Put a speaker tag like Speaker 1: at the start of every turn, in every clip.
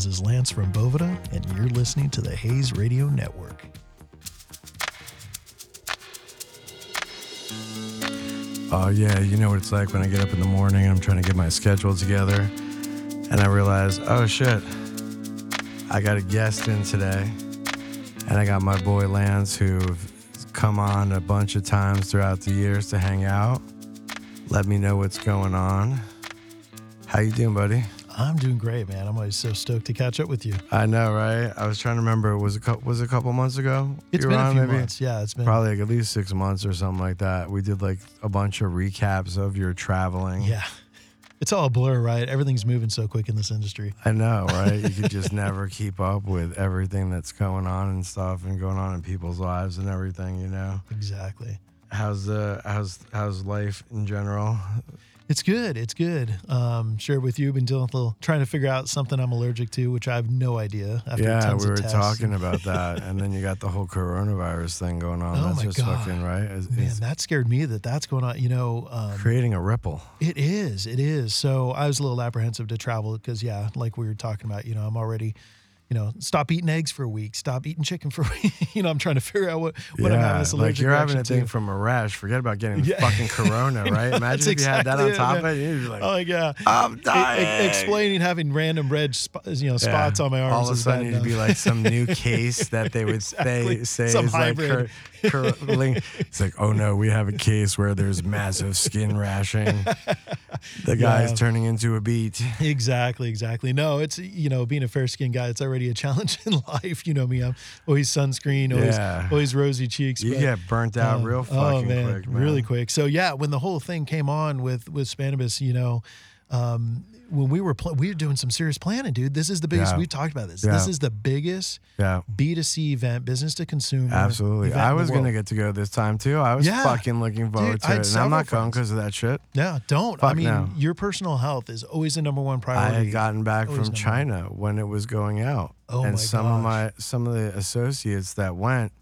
Speaker 1: This is Lance from Boveda, and you're listening to the Hayes Radio Network.
Speaker 2: Oh yeah, you know what it's like when I get up in the morning and I'm trying to get my schedule together, and I realize, oh shit, I got a guest in today, and I got my boy Lance who've come on a bunch of times throughout the years to hang out. Let me know what's going on. How you doing, buddy?
Speaker 1: I'm doing great, man. I'm always so stoked to catch up with you.
Speaker 2: I know, right? I was trying to remember. Was it was it a couple months ago?
Speaker 1: It's been
Speaker 2: were
Speaker 1: a few
Speaker 2: maybe?
Speaker 1: months. Yeah, it's been
Speaker 2: Probably like at least six months or something like that. We did like a bunch of recaps of your traveling.
Speaker 1: Yeah. It's all a blur, right? Everything's moving so quick in this industry.
Speaker 2: I know, right? You could just never keep up with everything that's going on and stuff and going on in people's lives and everything, you know.
Speaker 1: Exactly.
Speaker 2: How's the how's how's life in general?
Speaker 1: It's good. It's good. Um, shared with you, been dealing with a little, trying to figure out something I'm allergic to, which I have no idea. After
Speaker 2: yeah, we were talking about that, and then you got the whole coronavirus thing going on.
Speaker 1: Oh
Speaker 2: that's
Speaker 1: my
Speaker 2: just
Speaker 1: God.
Speaker 2: fucking right. It's,
Speaker 1: Man,
Speaker 2: it's
Speaker 1: that scared me that that's going on. You know, um,
Speaker 2: creating a ripple.
Speaker 1: It is. It is. So I was a little apprehensive to travel because, yeah, like we were talking about, you know, I'm already, you know, stop eating eggs for a week, stop eating chicken for a week. you know, I'm trying to figure out what, what I'm having this
Speaker 2: like you're having a thing
Speaker 1: to.
Speaker 2: from a rash. Forget about getting
Speaker 1: Yeah.
Speaker 2: fucking corona, right? Imagine if you had that on
Speaker 1: exactly it,
Speaker 2: top of it. You'd be like,
Speaker 1: Oh, yeah.
Speaker 2: I'm
Speaker 1: E-
Speaker 2: dying.
Speaker 1: e- explaining having random red, sp- you know, spots
Speaker 2: Yeah.
Speaker 1: on my arms.
Speaker 2: All of a sudden, it'd be like some new case that they would
Speaker 1: Exactly.
Speaker 2: say, say
Speaker 1: Some
Speaker 2: is like
Speaker 1: hybrid.
Speaker 2: cur- curling. It's like, oh no, we have a case where there's massive skin rashing. The guy's
Speaker 1: Yeah.
Speaker 2: turning into a beet.
Speaker 1: Exactly, exactly. No, it's you know, being a fair skinned guy, it's already a challenge in life. You know me, I'm always sunscreen, always
Speaker 2: Yeah.
Speaker 1: always rosy cheeks.
Speaker 2: You
Speaker 1: but,
Speaker 2: get burnt out
Speaker 1: um,
Speaker 2: real
Speaker 1: oh
Speaker 2: fucking
Speaker 1: man,
Speaker 2: quick, man.
Speaker 1: really quick. So yeah, when the whole thing came on with with Spannabis, you know, um, when we were pl- we were doing some serious planning, dude. This is the biggest.
Speaker 2: Yeah.
Speaker 1: We talked about this.
Speaker 2: Yeah.
Speaker 1: This is the biggest
Speaker 2: Yeah.
Speaker 1: B two C event, business to consumer.
Speaker 2: Absolutely. I was going to get to go this time too. I was
Speaker 1: Yeah.
Speaker 2: fucking looking forward
Speaker 1: Dude,
Speaker 2: to it. And I'm not going because of that shit.
Speaker 1: Yeah, don't. I mean,
Speaker 2: no.
Speaker 1: your personal health is always the number one priority.
Speaker 2: I had gotten back
Speaker 1: Always
Speaker 2: from China when it was going out.
Speaker 1: Oh
Speaker 2: and
Speaker 1: my
Speaker 2: some of my some of the associates that went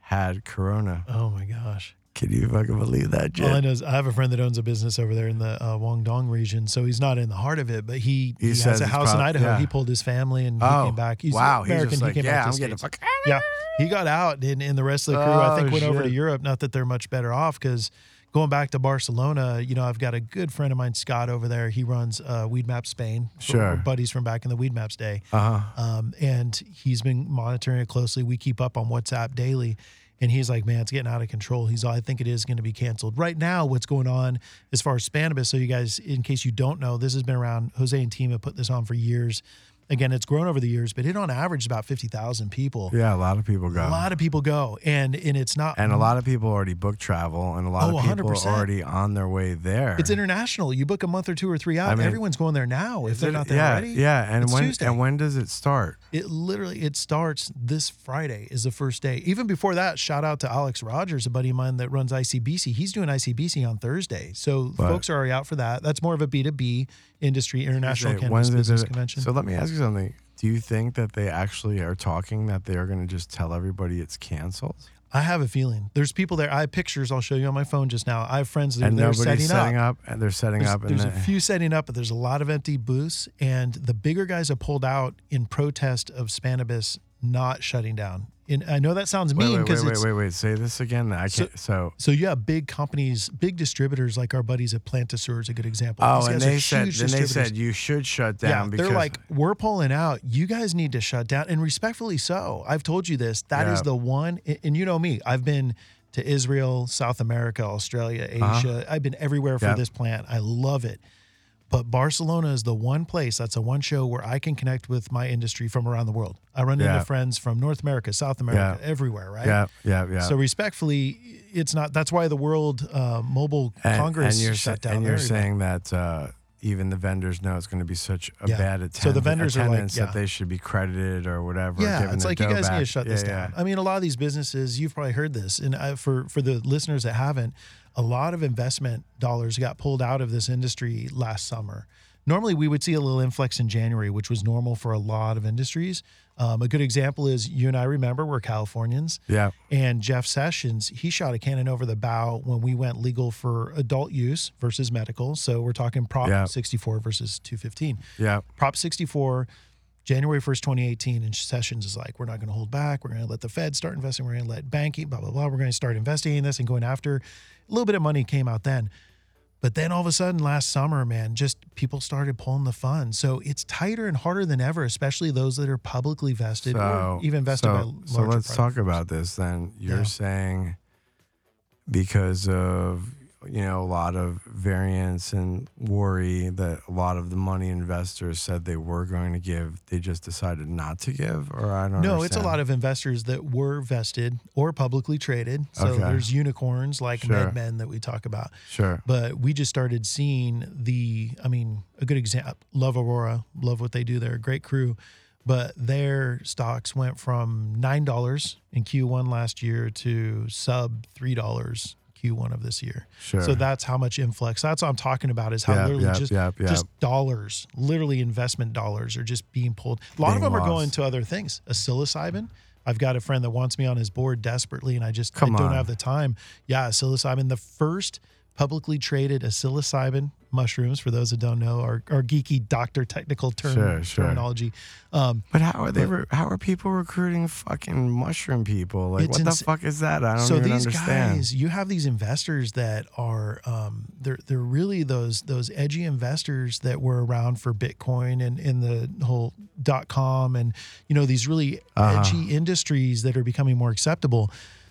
Speaker 2: had corona.
Speaker 1: oh my gosh.
Speaker 2: Can you fucking believe that shit?
Speaker 1: All I know is I have a friend that owns a business over there in the uh, Guangdong region, so he's not in the heart of it, but he,
Speaker 2: He
Speaker 1: he, has a house in Idaho.
Speaker 2: yeah.
Speaker 1: He pulled his family and he
Speaker 2: oh,
Speaker 1: came back. He's
Speaker 2: wow.
Speaker 1: American.
Speaker 2: He's like,
Speaker 1: he came
Speaker 2: yeah,
Speaker 1: back
Speaker 2: I'm
Speaker 1: to
Speaker 2: getting the
Speaker 1: States.
Speaker 2: fuck out.
Speaker 1: Yeah, he got out, and, and the rest of the crew I think
Speaker 2: Oh,
Speaker 1: went over to. Europe. Not that they're much better off, because going back to Barcelona, you know, I've got a good friend of mine, Scott, over there. He runs uh, Weed Map Spain.
Speaker 2: Sure.
Speaker 1: we're buddies from back in the Weed Maps day.
Speaker 2: Uh-huh.
Speaker 1: Um, and he's been monitoring it closely. We keep up on WhatsApp daily. And he's like, man, it's getting out of control. He's all, I think it is going to be canceled. Right now, what's going on as far as Spannabis, so you guys, in case you don't know, this has been around, Jose and team have put this on for years. Again, it's grown over the years, but it on average is about 50,000 people.
Speaker 2: Yeah, a lot of people go.
Speaker 1: A lot of people go. And and it's not,
Speaker 2: and a lot of people already book travel and a lot
Speaker 1: Oh,
Speaker 2: of people
Speaker 1: 100%.
Speaker 2: are already on their way there.
Speaker 1: it's international. You book a month or two or three out.
Speaker 2: I mean-
Speaker 1: Everyone's going there now if they're not there
Speaker 2: yeah,
Speaker 1: already.
Speaker 2: Yeah, and
Speaker 1: It's
Speaker 2: when
Speaker 1: Tuesday.
Speaker 2: and when does it start?
Speaker 1: It literally it starts this Friday is the first day. Even before that, shout out to Alex Rogers, a buddy of mine that runs ICBC. He's doing ICBC on Thursday, so
Speaker 2: But-
Speaker 1: folks are already out for that. That's more of a B two B industry international
Speaker 2: Say,
Speaker 1: cannabis business convention.
Speaker 2: So let me ask you something. Do you think that they actually are talking that they are going to just tell everybody it's canceled?
Speaker 1: I have a feeling there's people there. I have pictures I'll show you on my phone just now. I have friends that are
Speaker 2: and
Speaker 1: there
Speaker 2: nobody's
Speaker 1: setting, up.
Speaker 2: and they're setting
Speaker 1: There's,
Speaker 2: up, and
Speaker 1: there's a few setting up, but there's a lot of empty booths. And the bigger guys have pulled out in protest of Spannabis not shutting down. And I know that sounds
Speaker 2: wait,
Speaker 1: mean
Speaker 2: wait,
Speaker 1: because
Speaker 2: wait, wait, wait, wait. Say this again. I
Speaker 1: So-
Speaker 2: can't. So,
Speaker 1: So you have big companies, big distributors like our buddies at Plantasur is a good example.
Speaker 2: oh,
Speaker 1: These
Speaker 2: and they said, then they said you should shut down
Speaker 1: yeah,
Speaker 2: because
Speaker 1: they're like, we're pulling out. You guys need to shut down, and respectfully so. I've told you this. That is
Speaker 2: Yeah.
Speaker 1: the one, and you know me. I've been to Israel, South America, Australia, Asia.
Speaker 2: Uh-huh.
Speaker 1: I've been everywhere for this plant. I love it. But Barcelona is the one place that's a one show where I can connect with my industry from around the world. I run
Speaker 2: Yeah.
Speaker 1: into friends from North America, South America, everywhere, right?
Speaker 2: yeah, yeah, yeah.
Speaker 1: So respectfully, it's not. That's why the World uh, Mobile
Speaker 2: and,
Speaker 1: Congress
Speaker 2: and you're
Speaker 1: shut down.
Speaker 2: and you're saying that uh, even the vendors know it's going to be such a
Speaker 1: Yeah.
Speaker 2: bad attendance.
Speaker 1: So the vendors are like, yeah.
Speaker 2: that they should be credited or whatever.
Speaker 1: yeah, it's like you guys need to shut
Speaker 2: yeah,
Speaker 1: this
Speaker 2: yeah.
Speaker 1: down. I mean, a lot of these businesses, you've probably heard this, and I, for for the listeners that haven't, a lot of investment dollars got pulled out of this industry last summer. Normally, we would see a little influx in January, which was normal for a lot of industries. Um, a good example is you and I remember we're Californians.
Speaker 2: Yeah.
Speaker 1: And Jeff Sessions, he shot a cannon over the bow when we went legal for adult use versus medical. So we're talking Prop
Speaker 2: Yeah.
Speaker 1: 64 versus 215.
Speaker 2: Yeah.
Speaker 1: Prop 64 January 1st, 2018, and Sessions is like, we're not going to hold back. We're going to let the Fed start investing. We're going to let banking, blah, blah, blah. We're going to start investing in this and going after. A little bit of money came out then. But then all of a sudden last summer, man, just people started pulling the funds. So it's tighter and harder than ever, especially those that are publicly vested or even vested
Speaker 2: so,
Speaker 1: by larger
Speaker 2: so let's talk
Speaker 1: firms.
Speaker 2: about this then. You're
Speaker 1: Yeah.
Speaker 2: saying because of you know a lot of variance and worry that a lot of the money investors said they were going to give, they just decided not to give, or I don't. Know.
Speaker 1: No, it's a lot of investors that were vested or publicly traded. So
Speaker 2: Okay.
Speaker 1: there's unicorns like
Speaker 2: Sure.
Speaker 1: MedMen that we talk about.
Speaker 2: Sure.
Speaker 1: But we just started seeing the, I mean, a good example, love Aurora, love what they do. They're a great crew. But their stocks went from $9 in Q1 last year to sub $3 Q1 of this year.
Speaker 2: Sure.
Speaker 1: So that's how much influx. That's what I'm talking about is how
Speaker 2: Yep,
Speaker 1: literally
Speaker 2: yep,
Speaker 1: just,
Speaker 2: yep,
Speaker 1: just dollars, literally investment dollars are just being pulled. A lot of
Speaker 2: Being
Speaker 1: them are going to other things. A psilocybin. I've got a friend that wants me on his board desperately, and I just I don't have the time. Yeah, psilocybin, the first publicly traded psilocybin mushrooms, for those that don't know, are, are geeky doctor technical term,
Speaker 2: Sure, sure.
Speaker 1: terminology. Um,
Speaker 2: But how are they? Re- how are people recruiting fucking mushroom people? Like, what the fuck is that? I don't know.
Speaker 1: so
Speaker 2: even
Speaker 1: these
Speaker 2: understand.
Speaker 1: guys, you have these investors that are um, they're they're really those those edgy investors that were around for Bitcoin and in the whole dot com and you know these really
Speaker 2: Uh-huh.
Speaker 1: edgy industries that are becoming more acceptable.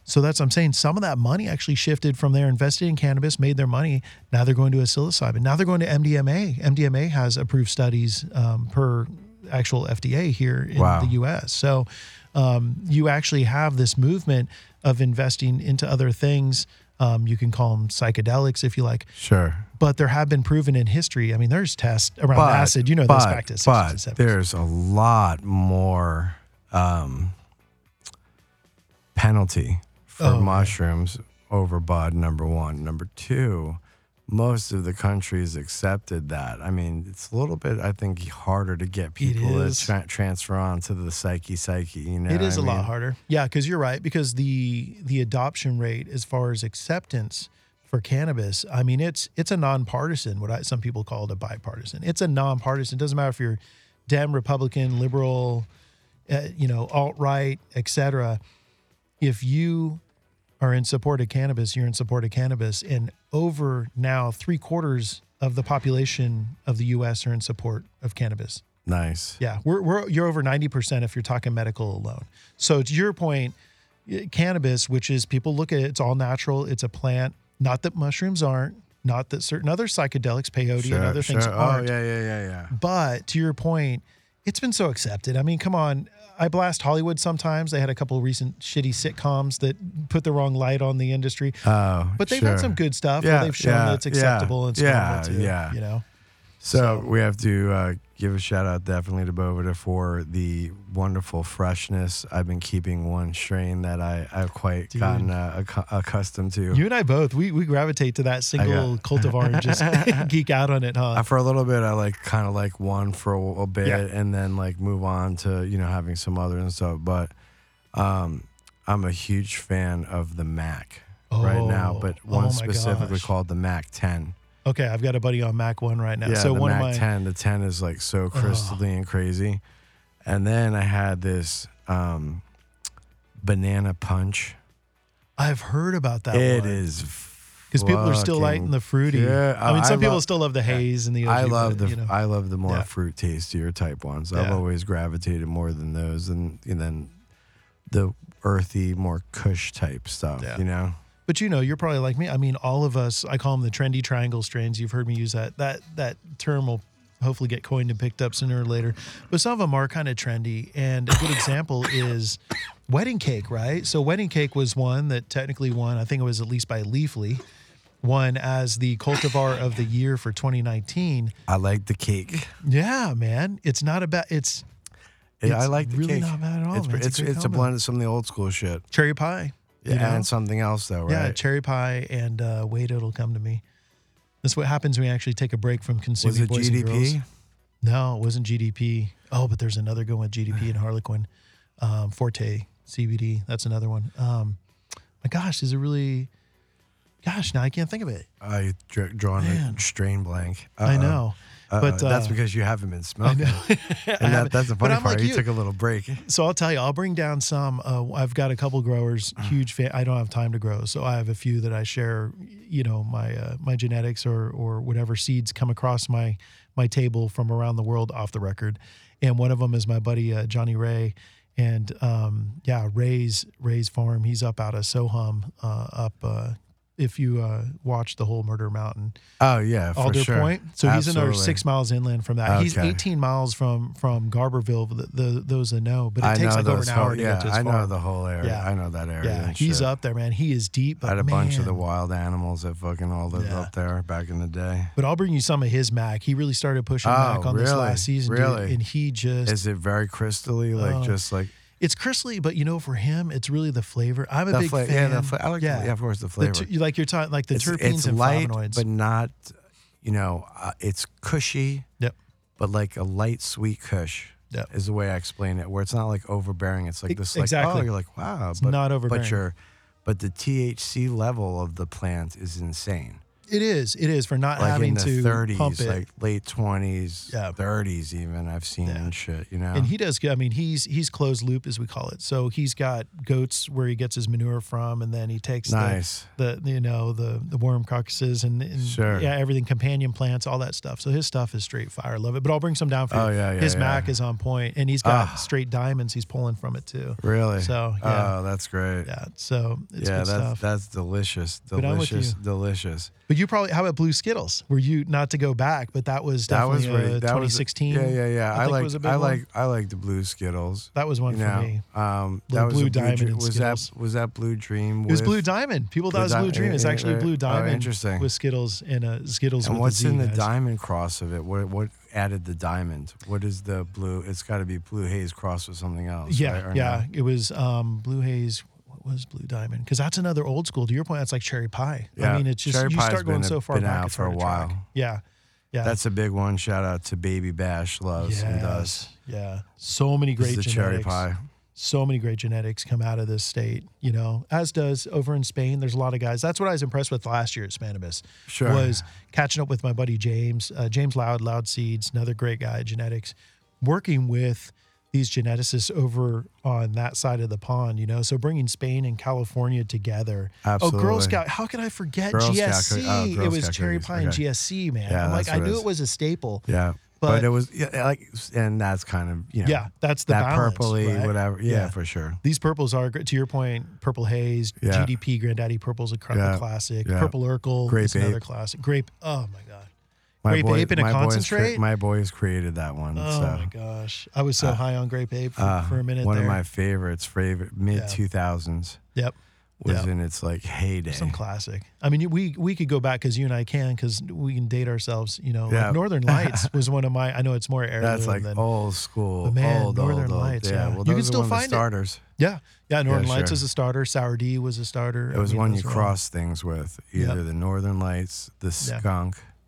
Speaker 1: So that's what I'm saying. Some of that money actually shifted from there, invested in cannabis, made their money. Now they're going to a psilocybin. Now they're going to MDMA. MDMA has approved studies um, per actual FDA here in
Speaker 2: Wow.
Speaker 1: the U.S. So um, you actually have this movement of investing into other things. Um, you can call them psychedelics if you like,
Speaker 2: Sure.
Speaker 1: but there have been proven in history. I mean, there's tests around
Speaker 2: But,
Speaker 1: acid. You know
Speaker 2: but,
Speaker 1: this back to 60s
Speaker 2: but
Speaker 1: 70s.
Speaker 2: there's a lot more um, penalty for
Speaker 1: Oh,
Speaker 2: mushrooms over bud. Number one. Number two. Most of the countries accepted that. I mean, it's a little bit, I think, harder to get people to tra- transfer on to the psyche psyche. You know,
Speaker 1: It is
Speaker 2: a
Speaker 1: a lot harder. Yeah, because you're right. Because the the adoption rate, as far as acceptance for cannabis, I mean, it's it's a nonpartisan. What I, some people call it a bipartisan. It's a nonpartisan. It doesn't matter if you're Dem, Republican, liberal, uh, you know, alt right, etc. If you are in support of cannabis, you're in support of cannabis, and over now three quarters of the population of the U.S. are in support of cannabis.
Speaker 2: Nice.
Speaker 1: Yeah, we're, we're you're over ninety percent if you're talking medical alone. So to your point, cannabis, which is people look at it, it's all natural, it's a plant. Not that mushrooms aren't, not that certain other psychedelics, peyote and other things
Speaker 2: oh,
Speaker 1: aren't.
Speaker 2: Oh yeah, yeah, yeah, yeah.
Speaker 1: But to your point, it's been so accepted. I mean, come on. I blast Hollywood sometimes. They had a couple of recent shitty sitcoms that put the wrong light on the industry.
Speaker 2: Oh,
Speaker 1: But they've
Speaker 2: sure.
Speaker 1: had some good stuff
Speaker 2: Yeah,
Speaker 1: where they've shown
Speaker 2: yeah,
Speaker 1: that it's
Speaker 2: yeah,
Speaker 1: acceptable and so
Speaker 2: yeah,
Speaker 1: too.
Speaker 2: yeah.
Speaker 1: You know?
Speaker 2: So,
Speaker 1: So-
Speaker 2: we have to uh, give a shout out definitely to Boveda for the wonderful freshness. I've been keeping one strain that I, I've quite
Speaker 1: Dude.
Speaker 2: gotten uh, accu- accustomed to.
Speaker 1: You and I both, we, we gravitate to that single
Speaker 2: got-
Speaker 1: cultivar and just geek out on it, huh?
Speaker 2: Uh, for a little bit, I like kind of like one for a, a bit,
Speaker 1: Yeah.
Speaker 2: and then like move on to you know having some other and stuff. But um, I'm a huge fan of the Mac right now,
Speaker 1: Oh,
Speaker 2: but
Speaker 1: oh
Speaker 2: one
Speaker 1: my
Speaker 2: specifically
Speaker 1: gosh.
Speaker 2: called the Mac 10.
Speaker 1: Okay, I've got a buddy on Mac One right now.
Speaker 2: Yeah,
Speaker 1: so
Speaker 2: the
Speaker 1: one
Speaker 2: Mac
Speaker 1: of my
Speaker 2: 10. The 10 is like so crystalline and crazy. And then I had this um, banana punch.
Speaker 1: I've heard about that
Speaker 2: It
Speaker 1: one.
Speaker 2: is
Speaker 1: because people are still lighting the fruity.
Speaker 2: good.
Speaker 1: I mean,
Speaker 2: I
Speaker 1: some people
Speaker 2: love-
Speaker 1: still love the haze and the.
Speaker 2: I love
Speaker 1: but,
Speaker 2: the
Speaker 1: you know.
Speaker 2: I love the more
Speaker 1: Yeah.
Speaker 2: fruit tastier type ones. I've
Speaker 1: Yeah.
Speaker 2: always gravitated more than those, and, and then the earthy, more Kush type stuff.
Speaker 1: Yeah.
Speaker 2: You know,
Speaker 1: But you know, you're probably like me. I mean, all of us. I call them the trendy triangle strains. You've heard me use that. That that term will hopefully get coined and picked up sooner or later. But some of them are kind of trendy. And a good example is wedding cake, right? So wedding cake was one that technically won. I think it was at least by Leafly. Won as the cultivar of the year for 2019.
Speaker 2: I like the cake.
Speaker 1: Yeah, man. It's not about. It's
Speaker 2: Yeah, I like the
Speaker 1: really
Speaker 2: cake.
Speaker 1: not bad at all,
Speaker 2: It's
Speaker 1: man. It's a
Speaker 2: it's,
Speaker 1: great
Speaker 2: it's a blend of some of the old school shit.
Speaker 1: cherry pie.
Speaker 2: Yeah,
Speaker 1: know?
Speaker 2: and something else though, right?
Speaker 1: Yeah, cherry pie and uh, wait, it'll come to me. That's what happens when we actually take a break from consuming
Speaker 2: Was it
Speaker 1: boys and girls.
Speaker 2: GDP?
Speaker 1: No, it wasn't GDP. Oh, but there's another good one, GDP and Harlequin, um, Forte CBD. That's another one. Um, my gosh, is it really? Gosh, now I can't think of it.
Speaker 2: I dr- drawn
Speaker 1: Man.
Speaker 2: a strain blank.
Speaker 1: I
Speaker 2: Uh-oh.
Speaker 1: know.
Speaker 2: Uh,
Speaker 1: But,
Speaker 2: that's
Speaker 1: uh,
Speaker 2: because you haven't been smoking. And that, that's the
Speaker 1: but
Speaker 2: funny part.
Speaker 1: like
Speaker 2: you
Speaker 1: you.
Speaker 2: took a little break.
Speaker 1: So I'll tell you, I'll bring down some. Uh, I've got a couple growers, huge fan. I don't have time to grow, so I have a few that I share. You know, my uh, my genetics or or whatever seeds come across my my table from around the world off the record, and one of them is my buddy uh, Johnny Ray, and um, yeah, Ray's Ray's farm. He's up out of SoHum, uh, up. If you uh, watch the whole Murder Mountain,
Speaker 2: Oh yeah, for
Speaker 1: Alder
Speaker 2: sure.
Speaker 1: Point. So he's another
Speaker 2: Absolutely.
Speaker 1: six miles inland from that. He's 18 miles from from Garberville. The, the those that know, but it
Speaker 2: I
Speaker 1: takes like over an
Speaker 2: whole-
Speaker 1: hour to
Speaker 2: yeah,
Speaker 1: get to his
Speaker 2: I know the whole area.
Speaker 1: Yeah.
Speaker 2: I know that area.
Speaker 1: yeah, he's
Speaker 2: shit.
Speaker 1: up there, man. He is deep. But
Speaker 2: I had a bunch of the wild animals that fucking all lived
Speaker 1: Yeah.
Speaker 2: up there back in the day.
Speaker 1: But I'll bring you some of his Mac. He really started pushing
Speaker 2: Oh,
Speaker 1: Mac on this last season, dude,
Speaker 2: Really?
Speaker 1: and he just
Speaker 2: Is it very crystally, like
Speaker 1: Oh.
Speaker 2: just like
Speaker 1: it's crystally, but you know, for him, it's really the flavor. I'm a
Speaker 2: the
Speaker 1: big
Speaker 2: fla-
Speaker 1: fan.
Speaker 2: Yeah, the fla- I like. Yeah, yeah, of course, the
Speaker 1: The
Speaker 2: flavor.
Speaker 1: ter- like you're talking like the
Speaker 2: it's,
Speaker 1: terpenes
Speaker 2: it's
Speaker 1: and
Speaker 2: light,
Speaker 1: flavonoids.
Speaker 2: but not. You know, uh, it's cushy.
Speaker 1: Yep.
Speaker 2: But like a light, sweet kush.
Speaker 1: Yep.
Speaker 2: Is the way I explain it. Where it's not like overbearing. It's like this. Like,
Speaker 1: exactly.
Speaker 2: Oh, you're like wow.
Speaker 1: It's
Speaker 2: but,
Speaker 1: not overbearing.
Speaker 2: But you're, but the THC level of the plant is insane.
Speaker 1: It is, it is for not
Speaker 2: like
Speaker 1: having
Speaker 2: in the
Speaker 1: to
Speaker 2: 30s,
Speaker 1: pump it.
Speaker 2: like late 20s,
Speaker 1: Yeah.
Speaker 2: 30s even. I've seen
Speaker 1: Yeah.
Speaker 2: shit, you know.
Speaker 1: And he does. I mean, he's he's closed loop as we call it. So he's got goats where he gets his manure from, and then he takes
Speaker 2: nice.
Speaker 1: the, the you know the the worm carcasses and, and
Speaker 2: Sure.
Speaker 1: yeah everything companion plants all that stuff. So his stuff is straight fire. Love it. But I'll bring some down for you.
Speaker 2: Oh, yeah, yeah,
Speaker 1: His
Speaker 2: yeah.
Speaker 1: Mac is on point, and he's got
Speaker 2: Ah.
Speaker 1: straight diamonds. He's pulling from it too.
Speaker 2: Really?
Speaker 1: So, yeah.
Speaker 2: Oh, that's great.
Speaker 1: Yeah. So it's
Speaker 2: yeah,
Speaker 1: good
Speaker 2: that's
Speaker 1: stuff.
Speaker 2: that's delicious.
Speaker 1: But I'm with
Speaker 2: Delicious, delicious.
Speaker 1: but you probably how about Blue Skittles? Were you not to go back, but that was
Speaker 2: That was
Speaker 1: definitely
Speaker 2: great.
Speaker 1: uh,
Speaker 2: That was
Speaker 1: 2016.
Speaker 2: yeah, yeah, yeah.
Speaker 1: I
Speaker 2: I, like
Speaker 1: was
Speaker 2: I like I like the blue Skittles.
Speaker 1: That was one
Speaker 2: you
Speaker 1: for
Speaker 2: know,
Speaker 1: me.
Speaker 2: um, that was
Speaker 1: Blue Diamond
Speaker 2: Dream- was that was that Blue Dream?
Speaker 1: It was Blue Diamond. People thought it was Blue Dream. It's actually
Speaker 2: yeah.
Speaker 1: Blue
Speaker 2: Oh,
Speaker 1: Diamond
Speaker 2: interesting.
Speaker 1: with Skittles and a Skittles
Speaker 2: And what's in the diamond cross of it? What what added the diamond? What is the blue? It's got to be blue haze cross with something else.
Speaker 1: Yeah,
Speaker 2: right?
Speaker 1: Yeah.
Speaker 2: no?
Speaker 1: It was um, Blue Haze. Was Blue Diamond? Because that's another old school. To your point, that's like cherry pie. I mean, it's just
Speaker 2: cherry
Speaker 1: you start going
Speaker 2: a-
Speaker 1: so far
Speaker 2: been
Speaker 1: back
Speaker 2: out for a
Speaker 1: to track.
Speaker 2: while.
Speaker 1: Yeah, yeah.
Speaker 2: That's a big one. Shout out to Baby Bash loves and does.
Speaker 1: Yeah, so many
Speaker 2: This
Speaker 1: great
Speaker 2: is the cherry
Speaker 1: genetics.
Speaker 2: pie.
Speaker 1: So many great genetics come out of this state. You know, as does over in Spain. There's a lot of guys. That's what I was impressed with last year at Spannabis.
Speaker 2: Sure.
Speaker 1: Was catching up with my buddy James, uh, James Loud, Loud Seeds, another great guy at genetics, working with these geneticists over on that side of the pond, you know, so bringing Spain and California together. Absolutely. Oh, Girl Scout! How could I forget
Speaker 2: Girl
Speaker 1: GSC?
Speaker 2: cookie- oh,
Speaker 1: it was
Speaker 2: Scout
Speaker 1: cherry pie and
Speaker 2: okay.
Speaker 1: GSC, man.
Speaker 2: Yeah,
Speaker 1: I'm like, I
Speaker 2: what it
Speaker 1: knew it was a staple.
Speaker 2: Yeah.
Speaker 1: But-
Speaker 2: But, it was yeah, like, and that's kind of you know,
Speaker 1: Yeah, that's the
Speaker 2: that
Speaker 1: balance,
Speaker 2: purpley
Speaker 1: right?
Speaker 2: whatever. Yeah,
Speaker 1: Yeah.
Speaker 2: for sure.
Speaker 1: These purples are to your point. Purple haze,
Speaker 2: Yeah.
Speaker 1: GDP, Granddaddy Purple's a
Speaker 2: Yeah.
Speaker 1: classic.
Speaker 2: Yeah.
Speaker 1: Purple Urkel,
Speaker 2: Grape
Speaker 1: is another classic. Grape. Oh my god.
Speaker 2: My
Speaker 1: Grape
Speaker 2: boy,
Speaker 1: ape in a
Speaker 2: my boys
Speaker 1: concentrate?
Speaker 2: my boys created that one.
Speaker 1: Oh
Speaker 2: so.
Speaker 1: my gosh. I was so high on grape ape for,
Speaker 2: Uh,
Speaker 1: for a minute
Speaker 2: one
Speaker 1: there.
Speaker 2: of my favorites, favorite mid two thousands
Speaker 1: yep.
Speaker 2: was
Speaker 1: Yep.
Speaker 2: in its like heyday.
Speaker 1: Some classic. I mean, we we could go back because you and I can because we can date ourselves. You know,
Speaker 2: Yeah.
Speaker 1: like Northern Lights was one of my. I know it's more heirloom
Speaker 2: That's like
Speaker 1: than,
Speaker 2: old school,
Speaker 1: But man,
Speaker 2: old,
Speaker 1: Northern
Speaker 2: old, old.
Speaker 1: Lights,
Speaker 2: Yeah,
Speaker 1: yeah.
Speaker 2: well,
Speaker 1: You can still find
Speaker 2: the
Speaker 1: it. yeah, yeah. Northern
Speaker 2: Yeah,
Speaker 1: Lights
Speaker 2: sure.
Speaker 1: is a starter. Sour D was a starter.
Speaker 2: It was
Speaker 1: I mean,
Speaker 2: one you cross things with, either
Speaker 1: Yep.
Speaker 2: the Northern Lights, the
Speaker 1: Yeah.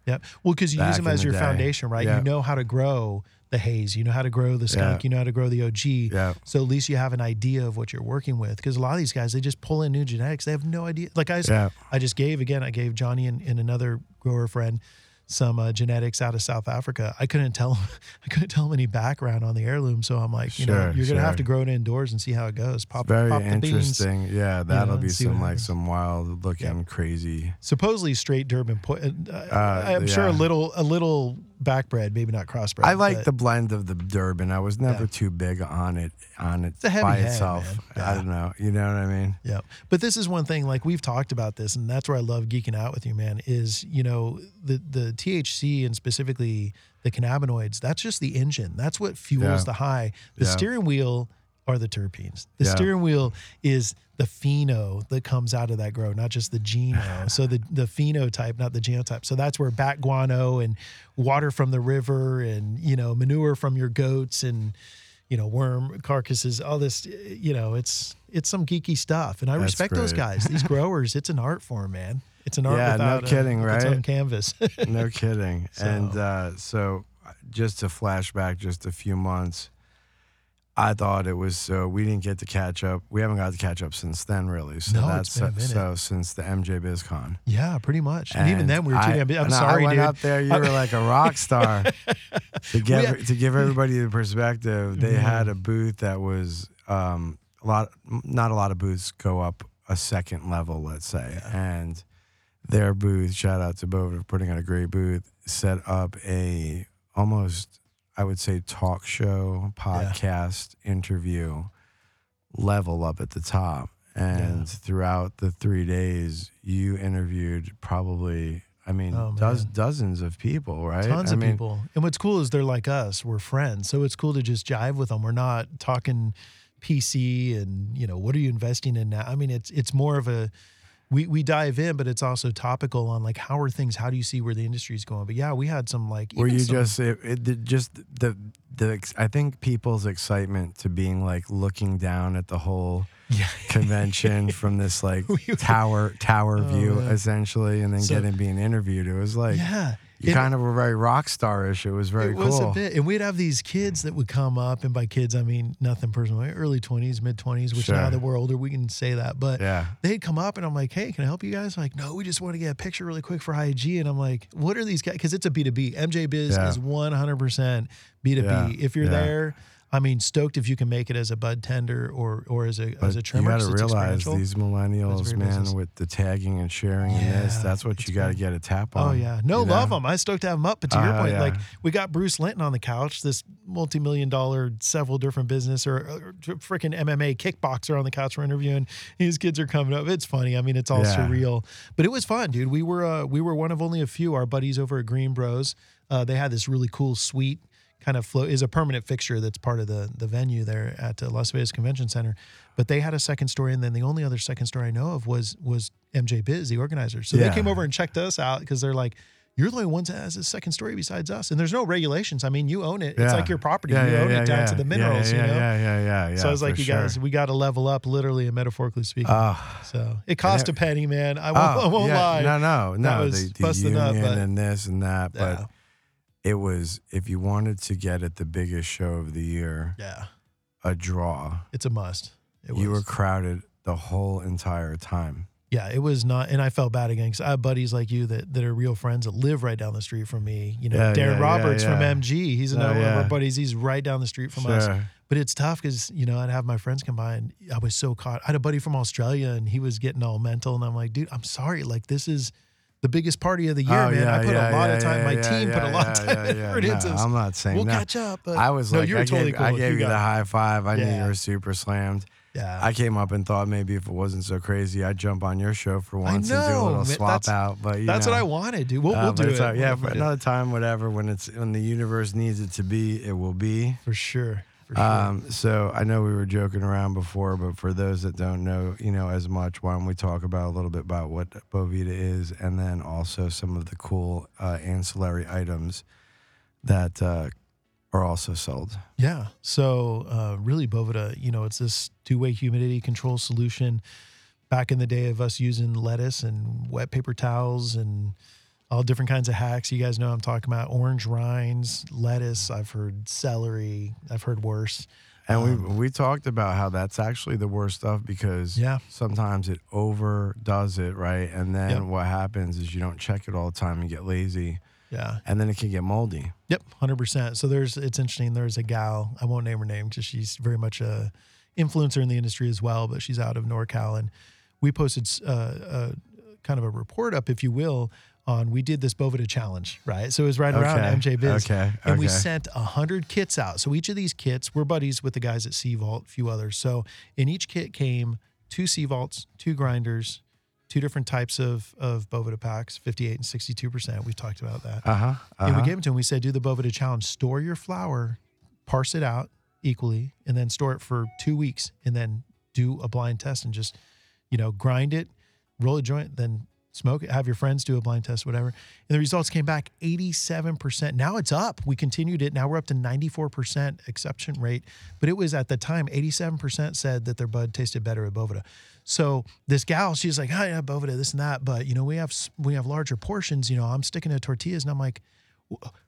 Speaker 1: Yep. Well, because you use them as
Speaker 2: the
Speaker 1: your
Speaker 2: day.
Speaker 1: foundation, right?
Speaker 2: Yeah.
Speaker 1: You know how to grow the haze. You know how to grow the skunk.
Speaker 2: Yeah.
Speaker 1: You know how to grow the OG.
Speaker 2: Yeah.
Speaker 1: So at least you have an idea of what you're working with. Because a lot of these guys, they just pull in new genetics. They have no idea. Like I,
Speaker 2: Yeah.
Speaker 1: I just gave again. I gave Johnny and, and another grower friend some uh, genetics out of South Africa. I couldn't tell. I couldn't tell them any background on the heirloom. So I'm like, you know, you're gonna have to grow it indoors and see how it goes. Pop,
Speaker 2: Very
Speaker 1: pop the beans.
Speaker 2: interesting. Yeah, that'll
Speaker 1: and
Speaker 2: be some like
Speaker 1: happens.
Speaker 2: some wild looking crazy.
Speaker 1: Supposedly straight Durban. Po- uh,
Speaker 2: Uh,
Speaker 1: I'm sure a little, a little backbred, maybe not crossbred.
Speaker 2: I like
Speaker 1: but-
Speaker 2: the blend of the Durban. I was never
Speaker 1: Yeah.
Speaker 2: too big on it on it
Speaker 1: heavy
Speaker 2: by
Speaker 1: head,
Speaker 2: itself.
Speaker 1: man.
Speaker 2: I don't know. You know what I mean?
Speaker 1: Yeah. But this is one thing, like we've talked about this, and that's where I love geeking out with you, man, is, you know, the the THC and specifically the cannabinoids, that's just the engine. That's what fuels
Speaker 2: Yeah.
Speaker 1: the high. The
Speaker 2: Yeah.
Speaker 1: steering wheel are the terpenes. The
Speaker 2: Yeah.
Speaker 1: steering wheel is the pheno that comes out of that grow, not just the geno. so the the phenotype, not the genotype. So that's where bat guano and water from the river and, you know, manure from your goats and you know, worm carcasses, all this, you know, it's it's some geeky stuff, and I
Speaker 2: That's
Speaker 1: respect those guys. These growers, it's an art form, man. It's an art
Speaker 2: Yeah, no
Speaker 1: without a-
Speaker 2: kidding,
Speaker 1: with its own canvas.
Speaker 2: no kidding.
Speaker 1: So-
Speaker 2: And uh, so, just to flash back just a few months, I thought it was so we didn't get to catch up. We haven't got to catch up since then, really. So
Speaker 1: No,
Speaker 2: that's
Speaker 1: it's been a minute.
Speaker 2: so since the MJ BizCon.
Speaker 1: Yeah, pretty much. And, even then, we were too damn. I'm sorry,
Speaker 2: I went
Speaker 1: dude.
Speaker 2: up there. You were like a rock star. to give
Speaker 1: We-
Speaker 2: to give everybody the perspective, they
Speaker 1: Mhm.
Speaker 2: had a booth that was um, a lot. Not a lot of booths go up a second level, let's say, and their booth. Shout out to Bova for putting on a great booth. Set up a almost, I would say, talk show, podcast, interview level up at the top. And
Speaker 1: Yeah.
Speaker 2: throughout the three days, you interviewed probably, I mean,
Speaker 1: Oh,
Speaker 2: does, dozens of people, right?
Speaker 1: Tons
Speaker 2: I
Speaker 1: of
Speaker 2: mean,
Speaker 1: people. And what's cool is they're like us. We're friends. So it's cool to just jive with them. We're not talking PC and, you know, what are you investing in now? I mean, it's it's more of a we we dive in, but it's also topical on like how are things, how do you see where the industry is going? But yeah, we had some like
Speaker 2: Were you
Speaker 1: some-
Speaker 2: just it, it, just the the I think people's excitement to being like looking down at the whole
Speaker 1: yeah.
Speaker 2: convention from this like tower tower
Speaker 1: Oh,
Speaker 2: view
Speaker 1: man.
Speaker 2: essentially, and then
Speaker 1: So-
Speaker 2: getting being interviewed. It was like
Speaker 1: yeah.
Speaker 2: You
Speaker 1: It-
Speaker 2: kind of were very rock starish. It was very
Speaker 1: it
Speaker 2: cool.
Speaker 1: was a bit, and we'd have these kids that would come up, and by kids I mean nothing personal, early twenties, mid twenties, which now that we're older we can say that. But
Speaker 2: Yeah.
Speaker 1: they'd come up, and I'm like, "Hey, can I help you guys?" Like, no, we just want to get a picture really quick for IG, and I'm like, "What are these guys?" Because it's a B two B. MJ Biz
Speaker 2: Yeah.
Speaker 1: is 100 percent B two. B. If you're
Speaker 2: Yeah.
Speaker 1: there. I mean, stoked if you can make it as a bud tender or or as a
Speaker 2: But
Speaker 1: as a trimmer.
Speaker 2: you got to realize these millennials, man,
Speaker 1: business.
Speaker 2: with the tagging and sharing and this, that's what you got to get a tap on.
Speaker 1: Oh yeah, no,
Speaker 2: you know?
Speaker 1: love them. I stoked to have them up. But to your
Speaker 2: Oh,
Speaker 1: point,
Speaker 2: yeah.
Speaker 1: like we got Bruce Linton on the couch, this multi-million dollar, several different business or, or freaking MMA kickboxer on the couch we're interviewing. His kids are coming up. It's funny. I mean, it's all
Speaker 2: Yeah.
Speaker 1: surreal, but it was fun, dude. We were uh, we were one of only a few. Our buddies over at Green Bros, uh, they had this really cool suite. Kind of flow is a permanent fixture that's part of the the venue there at uh, Las Vegas Convention Center, but they had a second story, and then the only other second story I know of was was MJ Biz, the organizer. So
Speaker 2: Yeah.
Speaker 1: they came over and checked us out because they're like, "You're the only ones that has a second story besides us." And there's no regulations. I mean, you own it. It's like your property.
Speaker 2: Yeah,
Speaker 1: you
Speaker 2: yeah,
Speaker 1: own
Speaker 2: yeah,
Speaker 1: it down
Speaker 2: yeah.
Speaker 1: to the minerals.
Speaker 2: Yeah,
Speaker 1: you know.
Speaker 2: yeah, yeah, yeah, yeah.
Speaker 1: so I was like, "You
Speaker 2: sure.
Speaker 1: guys, we got to level up, literally and metaphorically speaking."
Speaker 2: Oh,
Speaker 1: so it cost
Speaker 2: it-
Speaker 1: a penny, man. I won't, I
Speaker 2: Oh,
Speaker 1: won't
Speaker 2: yeah.
Speaker 1: lie.
Speaker 2: No, no, no.
Speaker 1: was
Speaker 2: the, the
Speaker 1: busting
Speaker 2: union
Speaker 1: up, but-
Speaker 2: and this and that,
Speaker 1: Yeah.
Speaker 2: but it was if you wanted to get at the biggest show of the year,
Speaker 1: yeah,
Speaker 2: a draw.
Speaker 1: it's a must. It
Speaker 2: You were crowded the whole entire time.
Speaker 1: Yeah, it was not, and I felt bad again because I have buddies like you that, that are real friends that live right down the street from me. You know,
Speaker 2: Yeah,
Speaker 1: Darren
Speaker 2: yeah, yeah,
Speaker 1: Roberts from. MG. He's another one of our buddies. He's right down the street from us. But it's tough because you know I'd have my friends come by and I was so caught. I had a buddy from Australia and he was getting all mental, and I'm like, dude, I'm sorry. Like this is the biggest party of the year,
Speaker 2: Oh,
Speaker 1: man. I put
Speaker 2: yeah,
Speaker 1: a lot
Speaker 2: yeah,
Speaker 1: of time.
Speaker 2: yeah,
Speaker 1: my
Speaker 2: yeah,
Speaker 1: team put a
Speaker 2: yeah,
Speaker 1: lot of time
Speaker 2: yeah, yeah.
Speaker 1: effort into this.
Speaker 2: I'm not saying
Speaker 1: We'll
Speaker 2: no.
Speaker 1: catch up. But
Speaker 2: I was
Speaker 1: no,
Speaker 2: like,
Speaker 1: you were
Speaker 2: I
Speaker 1: totally
Speaker 2: gave,
Speaker 1: cool.
Speaker 2: I gave you,
Speaker 1: got
Speaker 2: the high five. I knew you were super slammed.
Speaker 1: Yeah,
Speaker 2: I came up and thought maybe if it wasn't so crazy, I'd jump on your show for once and do a little swap
Speaker 1: That's-
Speaker 2: out. But you
Speaker 1: that's
Speaker 2: know,
Speaker 1: what I wanted, dude. We'll,
Speaker 2: uh,
Speaker 1: we'll do it.
Speaker 2: all- yeah,
Speaker 1: We'll
Speaker 2: for
Speaker 1: do it.
Speaker 2: another time, whatever. When it's when the universe needs it to be, it will be.
Speaker 1: for sure. For sure.
Speaker 2: Um, so I know we were joking around before, but for those that don't know, you know, as much, why don't we talk about a little bit about what Boveda is, and then also some of the cool uh, ancillary items that uh, are also sold.
Speaker 1: Yeah. So uh, really, Boveda, you know, it's this two-way humidity control solution. Back in the day of us using lettuce and wet paper towels and all different kinds of hacks. You guys know I'm talking about orange rinds, lettuce. I've heard celery. I've heard worse.
Speaker 2: And we
Speaker 1: Um,
Speaker 2: we talked about how that's actually the worst stuff because
Speaker 1: Yeah.
Speaker 2: sometimes it overdoes it, right? And then
Speaker 1: Yep.
Speaker 2: what happens is you don't check it all the time and get lazy,
Speaker 1: Yeah.
Speaker 2: and then it can get moldy.
Speaker 1: Yep, hundred percent. So there's it's interesting. There's a gal I won't name her name, cuz she's very much a influencer in the industry as well, but she's out of NorCal, and we posted uh, uh, kind of a report up, if you will, on we did this Boveda challenge, right? So it was right around MJ Biz,
Speaker 2: okay,
Speaker 1: and we sent a hundred kits out. So each of these kits, we're buddies with the guys at CVault, a few others. So in each kit came two CVaults, two grinders. Two different types of of Boveda packs, 58 and 62 percent. We've talked about that.
Speaker 2: Uh huh.
Speaker 1: And we gave them to him. We said, do the Boveda challenge. Store your flour, parse it out equally, and then store it for two weeks, and then do a blind test and just, you know, grind it, roll a joint, then smoke it. Have your friends do a blind test, whatever. And the results came back 87%. Now it's up. We continued it. Now we're up to 94% exception rate. But it was at the time 87% said that their bud tasted better at Boveda. So this gal, she's like, oh yeah, Boveda, this and that. But you know, we have we have larger portions. You know, I'm sticking to tortillas, and I'm like,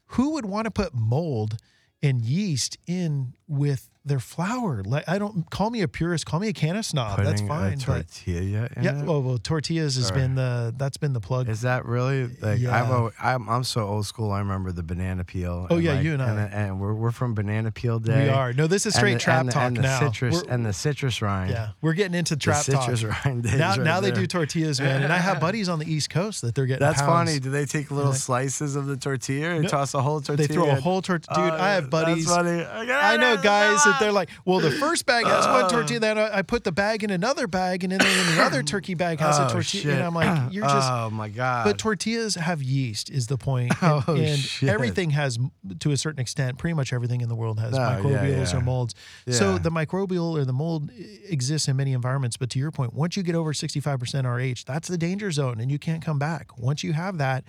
Speaker 1: who would want to put mold and yeast in with they're flour. Like I don't call me a purist, call me a can of snob. That's fine. But
Speaker 2: tortilla in
Speaker 1: yeah,
Speaker 2: it?
Speaker 1: well, well, tortillas has
Speaker 2: Or-
Speaker 1: been the that's been the plug.
Speaker 2: Is that really like
Speaker 1: Yeah.
Speaker 2: I'm I'm so old school. I remember the banana peel.
Speaker 1: Oh, yeah,
Speaker 2: like-
Speaker 1: you and I.
Speaker 2: and, and we're we're from banana peel day.
Speaker 1: we are. No, this is straight
Speaker 2: the-
Speaker 1: trap
Speaker 2: the,
Speaker 1: talk
Speaker 2: and the
Speaker 1: now.
Speaker 2: Citrus
Speaker 1: We're-
Speaker 2: and the citrus rind.
Speaker 1: yeah, we're getting into
Speaker 2: the
Speaker 1: trap talk.
Speaker 2: citrus rind. days
Speaker 1: Now,
Speaker 2: right
Speaker 1: now they do tortillas, man. And I have buddies on the East Coast that they're getting.
Speaker 2: That's
Speaker 1: pounds.
Speaker 2: funny. Do they take little
Speaker 1: like-
Speaker 2: slices of the tortilla and
Speaker 1: No,
Speaker 2: toss a whole tortilla?
Speaker 1: They throw a whole tortilla. Dude,
Speaker 2: Oh,
Speaker 1: I have buddies.
Speaker 2: That's funny.
Speaker 1: I know guys that they're um, like, well, the first bag has one
Speaker 2: Oh.
Speaker 1: tortilla, then I I put the bag in another bag, and then in the other turkey bag has a
Speaker 2: Oh,
Speaker 1: tortilla.
Speaker 2: shit.
Speaker 1: And I'm like, you're just.
Speaker 2: Oh my god.
Speaker 1: But tortillas have yeast, is the point. Oh, and,
Speaker 2: Oh,
Speaker 1: and
Speaker 2: shit.
Speaker 1: everything has, to a certain extent, pretty much everything in the world has
Speaker 2: Oh,
Speaker 1: microbials
Speaker 2: yeah.
Speaker 1: or molds. So the microbial or the mold exists in many environments. But to your point, once you get over 65% RH, that's the danger zone, and you can't come back. Once you have that,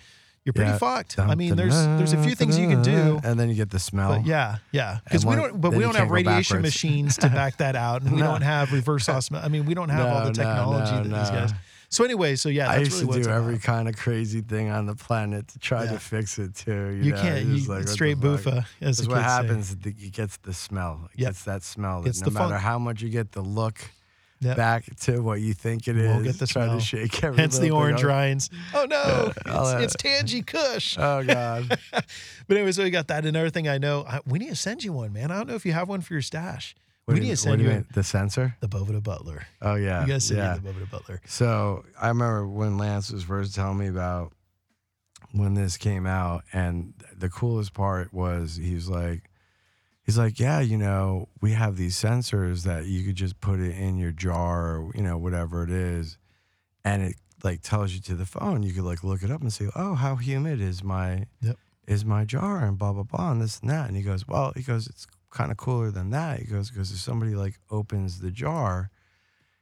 Speaker 1: you're pretty
Speaker 2: Yeah.
Speaker 1: fucked. I mean, there's there's a few things you can do.
Speaker 2: and then you get the smell.
Speaker 1: But yeah, yeah, because we don't. But we don't have radiation machines to back that out, and we don't have reverse osmosis. I mean, we don't have all the technology
Speaker 2: no,
Speaker 1: that these
Speaker 2: no.
Speaker 1: guys. So anyway, so yeah,
Speaker 2: I used
Speaker 1: really
Speaker 2: to do every
Speaker 1: about.
Speaker 2: kind of crazy thing on the planet to try
Speaker 1: Yeah.
Speaker 2: to fix it too. You,
Speaker 1: You
Speaker 2: know?
Speaker 1: can't. You,
Speaker 2: like,
Speaker 1: straight boofa, as
Speaker 2: what
Speaker 1: say.
Speaker 2: happens, is it gets the smell. It
Speaker 1: Yep.
Speaker 2: gets that smell. That
Speaker 1: It's
Speaker 2: no matter
Speaker 1: funk.
Speaker 2: how much you get the look
Speaker 1: Yep.
Speaker 2: back to what you think it is,
Speaker 1: Won't get the
Speaker 2: try
Speaker 1: smell.
Speaker 2: to shake every
Speaker 1: Hence the orange rinds. Oh no,
Speaker 2: I'll, uh,
Speaker 1: it's, it's Tangy Kush.
Speaker 2: Oh god.
Speaker 1: But anyway, so we got that. Another thing I know, I, we need to send you one, man. I don't know if you have one for your stash.
Speaker 2: What
Speaker 1: we
Speaker 2: do
Speaker 1: need
Speaker 2: you,
Speaker 1: to
Speaker 2: what
Speaker 1: send
Speaker 2: do
Speaker 1: you,
Speaker 2: you mean? the sensor?
Speaker 1: the Boveda Butler.
Speaker 2: Oh yeah.
Speaker 1: You guys send
Speaker 2: yeah.
Speaker 1: me the Boveda Butler.
Speaker 2: So I remember when Lance was first telling me about when this came out, and the coolest part was he was like, he's like, yeah, you know, we have these sensors that you could just put it in your jar, or, you know, whatever it is, and it like tells you to the phone. You could like look it up and say, oh, how humid is my
Speaker 1: Yep.
Speaker 2: is my jar, and blah blah blah, and this and that. And he goes, well, he goes, it's kind of cooler than that. He goes, because if somebody like opens the jar.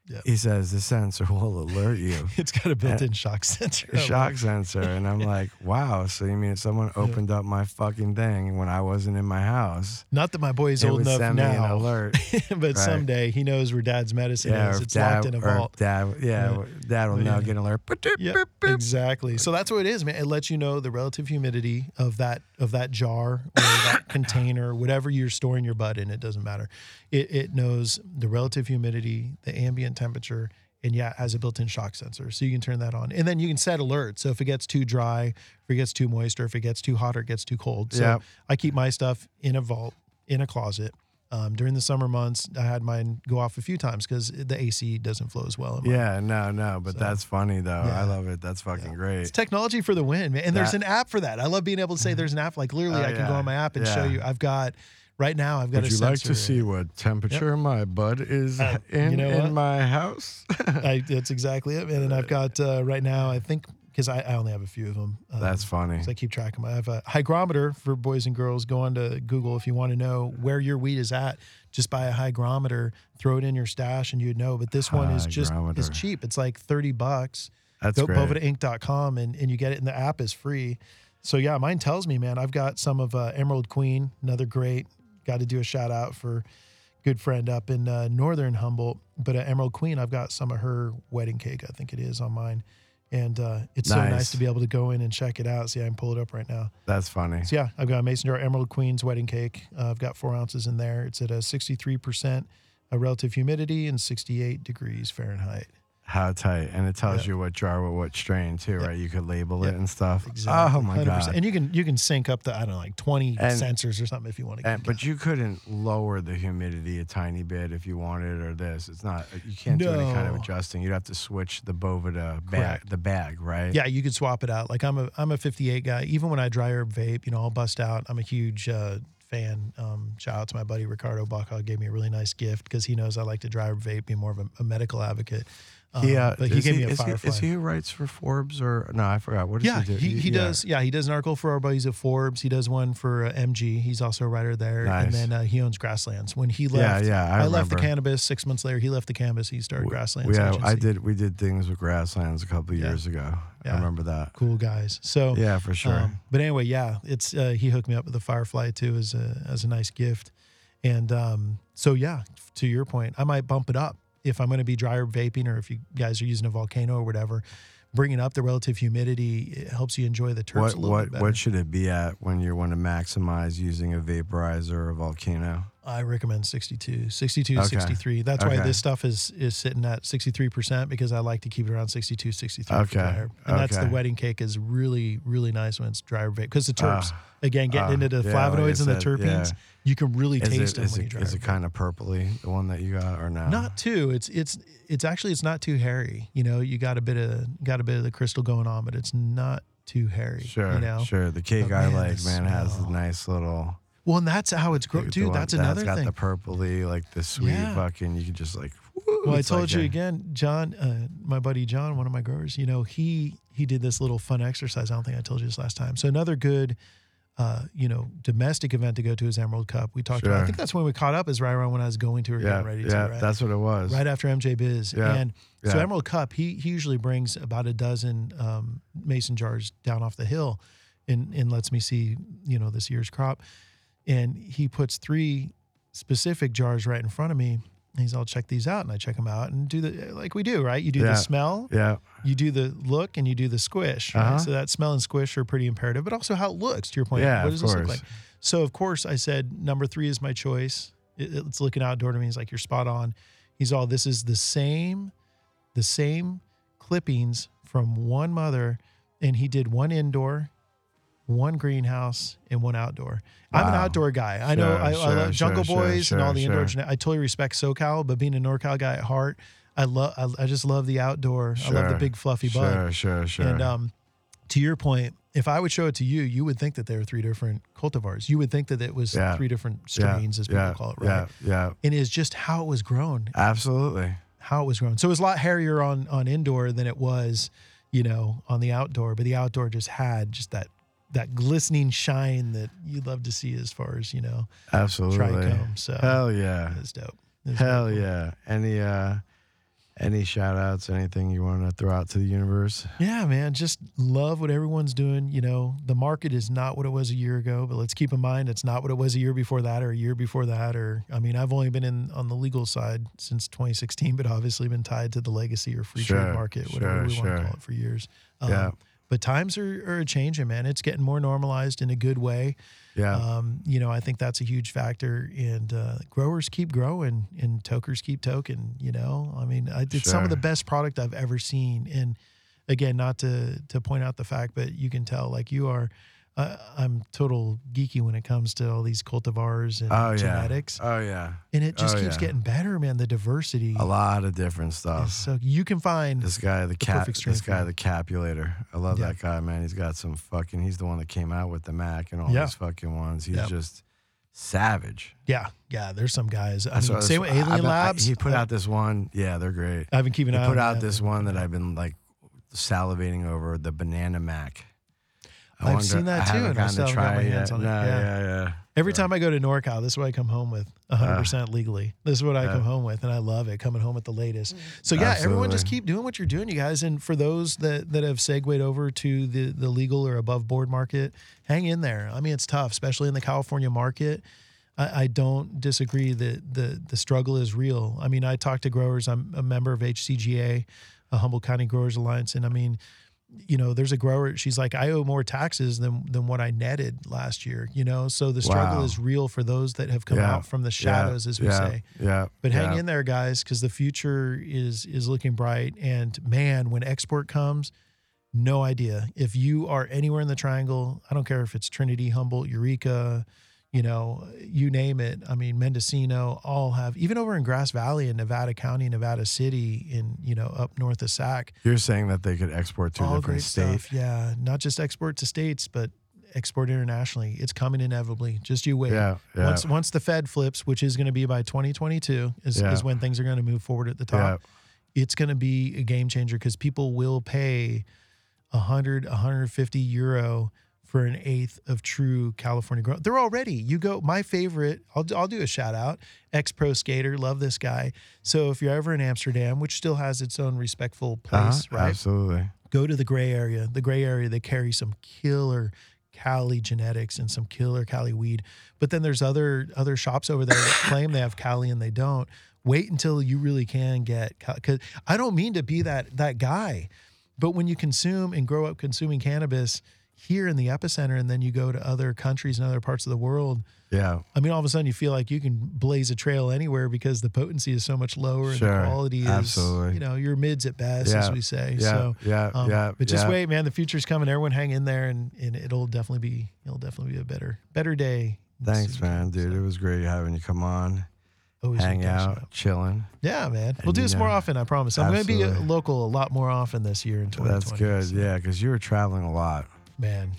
Speaker 1: Yep.
Speaker 2: He says the sensor will alert you
Speaker 1: It's got a built-in shock sensor.
Speaker 2: a shock sensor and i'm like wow so you mean if someone opened up my fucking thing when i wasn't in my house
Speaker 1: Not that my boy is old enough
Speaker 2: send me an
Speaker 1: now,
Speaker 2: alert
Speaker 1: but someday he knows where dad's medicine
Speaker 2: yeah
Speaker 1: is. It's
Speaker 2: dad,
Speaker 1: locked in a vault.
Speaker 2: dad yeah,
Speaker 1: Yeah.
Speaker 2: dad will now get an alert
Speaker 1: Yeah,
Speaker 2: boop, boop.
Speaker 1: exactly. So that's what it is, man. It lets you know the relative humidity of that of that jar or that container, whatever you're storing your butt in. It doesn't matter. It it knows the relative humidity, the ambient temperature, and yeah, it has a built-in shock sensor, so you can turn that on, and then you can set alerts. So if it gets too dry, if it gets too moist, or if it gets too hot or it gets too cold. So
Speaker 2: Yep.
Speaker 1: I keep my stuff in a vault in a closet. Um, during the summer months, I had mine go off a few times because the AC doesn't flow as well. In
Speaker 2: yeah no no but
Speaker 1: So,
Speaker 2: that's funny though
Speaker 1: yeah.
Speaker 2: i love it that's fucking
Speaker 1: It's
Speaker 2: great It's
Speaker 1: technology for the win, man. And there's an app for that. I love being able to say there's an app. Like literally,
Speaker 2: Oh,
Speaker 1: I can go on my app and show you. I've got right now. I've got
Speaker 2: would
Speaker 1: a
Speaker 2: you like to see what temperature my bud is
Speaker 1: Uh,
Speaker 2: in
Speaker 1: you know
Speaker 2: in my house
Speaker 1: I, that's exactly it, man. And I've got uh, right now. I think because I, I only have a few of them. Um,
Speaker 2: that's funny
Speaker 1: I keep track of them. I have a hygrometer for boys and girls. Go on to Google if you want to know where your weed is at. Just buy a hygrometer, throw it in your stash, and you'd know. But this one is just it's cheap. It's like thirty bucks.
Speaker 2: that's
Speaker 1: go
Speaker 2: great
Speaker 1: bovedainc.com and, and you get it and the app is free so yeah mine tells me man i've got some of uh, emerald queen another great got to do a shout out for good friend up in uh, northern humboldt but uh, emerald queen i've got some of her wedding cake i think it is on mine. And uh, it's so
Speaker 2: Nice.
Speaker 1: nice. to be able to go in and check it out. See i can pull it up right now.
Speaker 2: That's funny.
Speaker 1: So yeah i've got a mason jar emerald queen's wedding cake. Uh, i've got four ounces in there. It's at a 63% uh, relative humidity and 68 degrees fahrenheit
Speaker 2: how tight and it tells
Speaker 1: Yep.
Speaker 2: you what jar what, what strain too right you could label
Speaker 1: Yep.
Speaker 2: it and stuff
Speaker 1: Exactly.
Speaker 2: oh my
Speaker 1: 100%.
Speaker 2: god
Speaker 1: And you can you can sync up to I don't know like twenty
Speaker 2: And-
Speaker 1: sensors or something if you want to.
Speaker 2: And, but you couldn't lower the humidity a tiny bit if you wanted or this. It's not you can't do any kind of adjusting. You'd have to switch the Boveda bag, the bag, right?
Speaker 1: yeah, you could swap it out. Like I'm a I'm a 58 guy. Even when I dry herb vape, you know, I'll bust out. I'm a huge uh, fan. Um, shout out to my buddy Ricardo Baca. Gave me a really nice gift because he knows I like to dry herb vape. Be more of a, a medical advocate. Um,
Speaker 2: He, uh,
Speaker 1: but he gave me a
Speaker 2: is
Speaker 1: Firefly.
Speaker 2: Is he who writes for Forbes or no? I forgot. What does
Speaker 1: yeah,
Speaker 2: he do?
Speaker 1: he, he
Speaker 2: yeah.
Speaker 1: does. Yeah, he does an article for our buddies at Forbes. He does one for uh, MG. He's also a writer there.
Speaker 2: Nice.
Speaker 1: And then uh, he owns Grasslands. When he left,
Speaker 2: yeah, yeah, I
Speaker 1: left the cannabis. Six months later, he left the cannabis. He started Grasslands.
Speaker 2: Yeah, I did. We did things with Grasslands a couple
Speaker 1: Yeah.
Speaker 2: years ago.
Speaker 1: Yeah.
Speaker 2: I remember that.
Speaker 1: Cool guys. So
Speaker 2: Yeah, for sure.
Speaker 1: Um, but anyway, yeah, it's uh, he hooked me up with the Firefly too as a as a nice gift, and um, so yeah, to your point, I might bump it up if I'm going to be dry herb vaping or if you guys are using a volcano or whatever. Bringing up the relative humidity it helps you enjoy the terps
Speaker 2: what
Speaker 1: a little
Speaker 2: what
Speaker 1: bit better.
Speaker 2: what should it be at when you want to maximize using a vaporizer or a volcano?
Speaker 1: I recommend 62, 62,
Speaker 2: Okay.
Speaker 1: 63. That's why this stuff is is sitting at 63% because I like to keep it around 62, 63
Speaker 2: Okay.
Speaker 1: And that's the wedding cake is really, really nice when it's dry because the terps,
Speaker 2: Ah.
Speaker 1: again, getting
Speaker 2: Ah.
Speaker 1: into the
Speaker 2: Yeah, like
Speaker 1: flavonoids and the terpenes,
Speaker 2: yeah.
Speaker 1: you can really
Speaker 2: Is
Speaker 1: taste
Speaker 2: it,
Speaker 1: them
Speaker 2: is
Speaker 1: when you
Speaker 2: it,
Speaker 1: dry
Speaker 2: is it kind of purpley, the one that you got, or not?
Speaker 1: not too. It's it's it's actually it's not too hairy. You know, you got a bit of got a bit of the crystal going on, but it's not too hairy.
Speaker 2: Sure,
Speaker 1: you know.
Speaker 2: sure. The cake
Speaker 1: But
Speaker 2: I
Speaker 1: man,
Speaker 2: like, man, has a nice little.
Speaker 1: Well, and that's how it's grown, dude. That's another
Speaker 2: got
Speaker 1: thing.
Speaker 2: the purpley, like the sweet
Speaker 1: Yeah.
Speaker 2: fucking. You can just like.
Speaker 1: well, I told
Speaker 2: like
Speaker 1: you
Speaker 2: a-
Speaker 1: again, John, uh, my buddy John, one of my growers. You know, he he did this little fun exercise. I don't think I told you this last time. So another good. Uh, you know, domestic event to go to is Emerald Cup. We talked about. I think that's when we caught up. Is right around when I was going to or
Speaker 2: Yeah,
Speaker 1: getting ready
Speaker 2: yeah,
Speaker 1: to. Right?
Speaker 2: that's what it was.
Speaker 1: right after MJ Biz.
Speaker 2: Yeah,
Speaker 1: And so. Emerald Cup, he, he usually brings about a dozen um, mason jars down off the hill and, and lets me see, you know, this year's crop. And he puts three specific jars right in front of me. And he's all check these out. And I check them out and do the, like we do, right? You do
Speaker 2: Yeah.
Speaker 1: the smell,
Speaker 2: Yeah,
Speaker 1: you do the look, and you do the squish. Right?
Speaker 2: Uh-huh.
Speaker 1: So that smell and squish are pretty imperative, but also how it looks, to your point.
Speaker 2: Yeah,
Speaker 1: what does this look like? So, of course, I said number three is my choice. It- it's looking outdoor to me. He's like, you're spot on. He's all, this is the same, the same clippings from one mother. And he did one indoor, one greenhouse, and one outdoor. I'm an outdoor guy. I know
Speaker 2: Sure,
Speaker 1: I, I
Speaker 2: sure,
Speaker 1: love Jungle
Speaker 2: sure,
Speaker 1: Boys and all the indoor. I totally respect SoCal, but being a NorCal guy at heart, I love. I, I just love the outdoor. I love the big fluffy bud.
Speaker 2: sure, sure, sure.
Speaker 1: And um, to your point, if I would show it to you, you would think that there are three different cultivars. You would think that it was
Speaker 2: Yeah.
Speaker 1: three different
Speaker 2: yeah,
Speaker 1: strains, as people
Speaker 2: yeah,
Speaker 1: call it, right?
Speaker 2: Yeah, yeah,
Speaker 1: And it's just how it was grown,
Speaker 2: absolutely.
Speaker 1: how it was grown. So it was a lot hairier on on indoor than it was, you know, on the outdoor. But the outdoor just had just that that glistening shine that you'd love to see as far as you know
Speaker 2: Absolutely.
Speaker 1: So
Speaker 2: Hell yeah.
Speaker 1: it's dope.
Speaker 2: Hell yeah. Any uh any shout outs, anything you want to throw out to the universe?
Speaker 1: Yeah, man. Just love what everyone's doing. You know, the market is not what it was a year ago, but let's keep in mind it's not what it was a year before that or a year before that. Or, I mean, I've only been in on the legal side since 2016, but obviously been tied to the legacy or free
Speaker 2: Sure,
Speaker 1: trade market, whatever
Speaker 2: sure,
Speaker 1: we want to call it for years. Um,
Speaker 2: Yeah.
Speaker 1: But times are, are changing, man. It's getting more normalized in a good way.
Speaker 2: Yeah.
Speaker 1: Um, you know, I think that's a huge factor. And uh, growers keep growing and tokers keep token. You know, I mean, I, it's some of the best product I've ever seen. And again, not to to point out the fact, but you can tell like you are. Uh, I'm total geeky when it comes to all these cultivars and
Speaker 2: oh yeah.
Speaker 1: genetics,
Speaker 2: Oh yeah.
Speaker 1: and it just
Speaker 2: Oh,
Speaker 1: keeps
Speaker 2: yeah.
Speaker 1: getting better, man. The diversity,
Speaker 2: A lot of different stuff.
Speaker 1: so you can find
Speaker 2: This guy, the, cap, this guy, the Capulator. I love
Speaker 1: Yeah.
Speaker 2: that guy, man. He's got some fucking. He's the one that came out with the Mac and all
Speaker 1: Yeah.
Speaker 2: these fucking ones. He's
Speaker 1: Yep.
Speaker 2: just savage.
Speaker 1: yeah, yeah. There's some guys. I mean, same with Alien
Speaker 2: been- I-
Speaker 1: Labs.
Speaker 2: he put
Speaker 1: I-
Speaker 2: out this one. Yeah, they're great.
Speaker 1: I've been keeping
Speaker 2: He
Speaker 1: an eye
Speaker 2: put out this one that I've been like salivating over, the Banana Mac. I
Speaker 1: I've
Speaker 2: wonder-
Speaker 1: seen that too,
Speaker 2: haven't
Speaker 1: and I
Speaker 2: gotten
Speaker 1: still
Speaker 2: to
Speaker 1: haven't got
Speaker 2: try
Speaker 1: my
Speaker 2: it
Speaker 1: hands
Speaker 2: yet.
Speaker 1: on it.
Speaker 2: No,
Speaker 1: Yeah.
Speaker 2: yeah, yeah.
Speaker 1: Every
Speaker 2: So-
Speaker 1: time I go to NorCal, this is what I come home with 100% legally. This is what I
Speaker 2: Yeah.
Speaker 1: come home with, and I love it coming home at the latest. Mm. So, yeah, everyone just keep doing what you're doing, you guys. And for those that, that have segued over to the, the legal or above board market, hang in there. I mean, it's tough, especially in the California market. I, I don't disagree that the, the struggle is real. I mean, I talk to growers, I'm a member of HCGA, a Humboldt County Growers Alliance, and I mean, you know, there's a grower. She's like, I owe more taxes than than what I netted last year. You know, so the struggle
Speaker 2: Wow.
Speaker 1: is real for those that have come
Speaker 2: Yeah.
Speaker 1: out from the
Speaker 2: Yeah,
Speaker 1: shadows, as we
Speaker 2: yeah,
Speaker 1: say.
Speaker 2: Yeah.
Speaker 1: But hang
Speaker 2: yeah.
Speaker 1: in there, guys, because the future is is looking bright. And man, when export comes, no idea if you are anywhere in the triangle. I don't care if it's Trinity, Humboldt, Eureka, you know, you name it. I mean, Mendocino all have even over in Grass Valley in Nevada County, Nevada City, in you know up north of Sac.
Speaker 2: You're saying that they could export to
Speaker 1: all
Speaker 2: different
Speaker 1: great
Speaker 2: state.
Speaker 1: stuff. Yeah, not just export to states, but export internationally. It's coming inevitably. Just you wait.
Speaker 2: Yeah, yeah.
Speaker 1: Once once the Fed flips, which is going to be by 2022, is,
Speaker 2: Yeah.
Speaker 1: is when things are going to move forward at the top. It's going to be a game changer because people will pay 100, 150 euro for an eighth of true California growth. They're already. You go. My favorite. I'll I'll do a shout out. Ex pro skater. Love this guy. So if you're ever in Amsterdam, which still has its own respectful
Speaker 2: Uh-huh,
Speaker 1: place, right?
Speaker 2: Absolutely.
Speaker 1: go to the gray area. The gray area, they carry some killer Cali genetics and some killer Cali weed. But then there's other other shops over there that claim they have Cali and they don't. Wait until you really can get because I don't mean to be that that guy, but when you consume and grow up consuming cannabis, here in the epicenter, and then you go to other countries and other parts of the world.
Speaker 2: Yeah.
Speaker 1: I mean, all of a sudden you feel like you can blaze a trail anywhere because the potency is so much lower and the quality is,
Speaker 2: Absolutely.
Speaker 1: you know, your mids at best,
Speaker 2: Yeah.
Speaker 1: as we say.
Speaker 2: Yeah.
Speaker 1: So,
Speaker 2: yeah.
Speaker 1: um,
Speaker 2: yeah.
Speaker 1: but just
Speaker 2: yeah.
Speaker 1: wait, man. The future's coming. Everyone hang in there, and, and it'll definitely be it'll definitely be a better better day.
Speaker 2: Thanks, man, dude.
Speaker 1: So,
Speaker 2: It was great having you come on,
Speaker 1: always
Speaker 2: hang out, chilling.
Speaker 1: Yeah, man. We'll
Speaker 2: And,
Speaker 1: do this more often. I promise. I'm going to be local a lot more often this year in 2020.
Speaker 2: That's good.
Speaker 1: so,
Speaker 2: Yeah, because you were traveling a lot,
Speaker 1: man.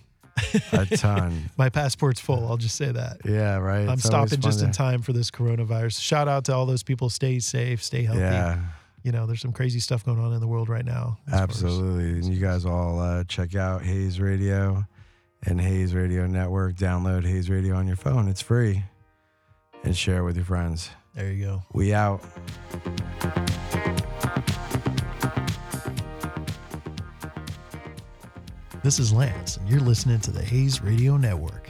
Speaker 2: a ton.
Speaker 1: My passport's full. I'll just say that.
Speaker 2: yeah, right.
Speaker 1: I'm
Speaker 2: It's
Speaker 1: stopping just in time for this coronavirus. Shout out to all those people. Stay safe. Stay healthy.
Speaker 2: Yeah,
Speaker 1: You know, there's some crazy stuff going on in the world right now. as as-
Speaker 2: absolutely. And you guys all uh, check out Hayes Radio and Hayes Radio Network. Download Hayes Radio on your phone. It's free. And share with your friends.
Speaker 1: There you go.
Speaker 2: We out.
Speaker 1: This is Lance, and you're listening to the Hayes Radio Network.